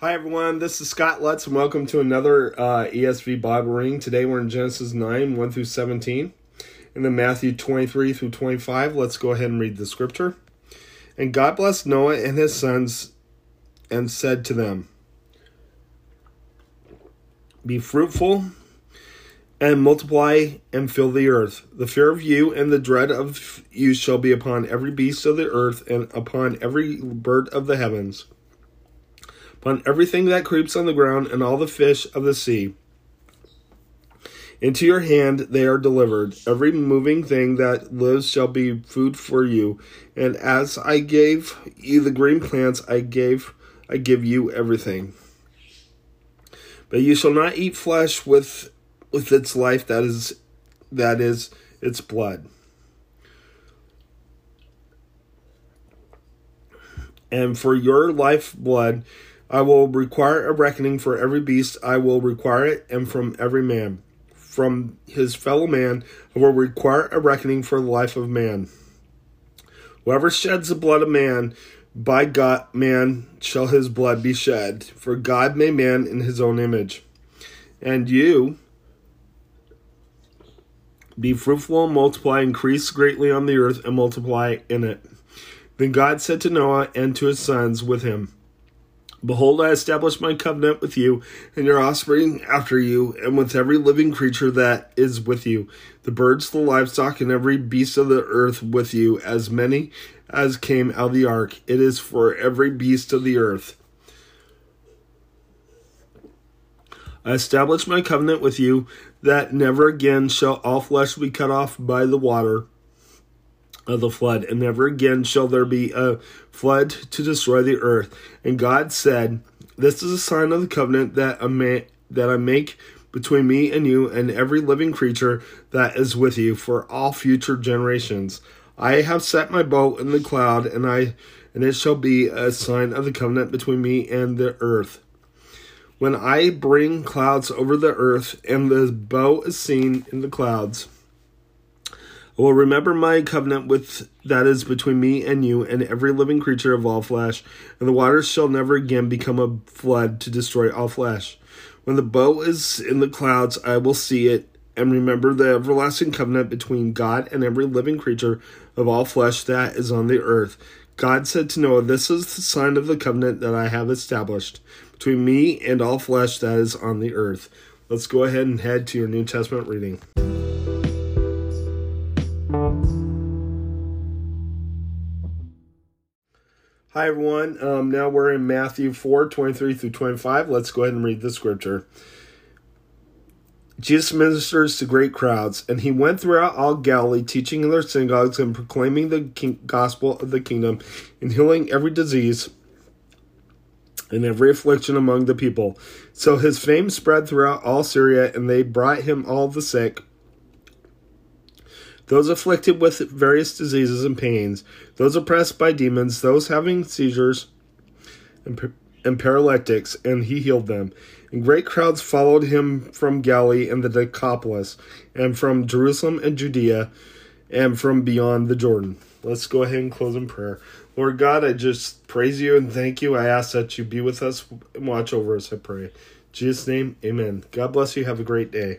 Hi, everyone. This is Scott Lutz, and welcome to another uh, ESV Bible reading. Today we're in Genesis 9 1 through 17, and then Matthew 23 through 25. Let's go ahead and read the scripture. And God blessed Noah and his sons and said to them, Be fruitful and multiply and fill the earth. The fear of you and the dread of you shall be upon every beast of the earth and upon every bird of the heavens on everything that creeps on the ground and all the fish of the sea. Into your hand they are delivered. Every moving thing that lives shall be food for you. And as I gave you the green plants, I gave I give you everything. But you shall not eat flesh with with its life that is that is its blood. And for your life blood I will require a reckoning for every beast, I will require it, and from every man. From his fellow man, I will require a reckoning for the life of man. Whoever sheds the blood of man, by God, man shall his blood be shed, for God made man in his own image. And you, be fruitful and multiply, increase greatly on the earth, and multiply in it. Then God said to Noah and to his sons with him, Behold, I establish my covenant with you and your offspring after you, and with every living creature that is with you, the birds, the livestock, and every beast of the earth with you, as many as came out of the ark. It is for every beast of the earth. I establish my covenant with you that never again shall all flesh be cut off by the water of the flood, and never again shall there be a flood to destroy the earth. And God said, This is a sign of the covenant that I, may, that I make between me and you and every living creature that is with you for all future generations. I have set my bow in the cloud, and I and it shall be a sign of the covenant between me and the earth. When I bring clouds over the earth, and the bow is seen in the clouds, will remember my covenant with that is between me and you and every living creature of all flesh, and the waters shall never again become a flood to destroy all flesh. When the bow is in the clouds, I will see it and remember the everlasting covenant between God and every living creature of all flesh that is on the earth. God said to Noah, This is the sign of the covenant that I have established between me and all flesh that is on the earth. Let's go ahead and head to your New Testament reading. Hi, everyone. Um, now we're in Matthew 4 23 through 25. Let's go ahead and read the scripture. Jesus ministers to great crowds, and he went throughout all Galilee, teaching in their synagogues and proclaiming the king- gospel of the kingdom and healing every disease and every affliction among the people. So his fame spread throughout all Syria, and they brought him all the sick those afflicted with various diseases and pains, those oppressed by demons, those having seizures and, and paralytics, and he healed them. And great crowds followed him from Galilee and the Decapolis, and from Jerusalem and Judea, and from beyond the Jordan. Let's go ahead and close in prayer. Lord God, I just praise you and thank you. I ask that you be with us and watch over us, I pray. In Jesus' name, amen. God bless you. Have a great day.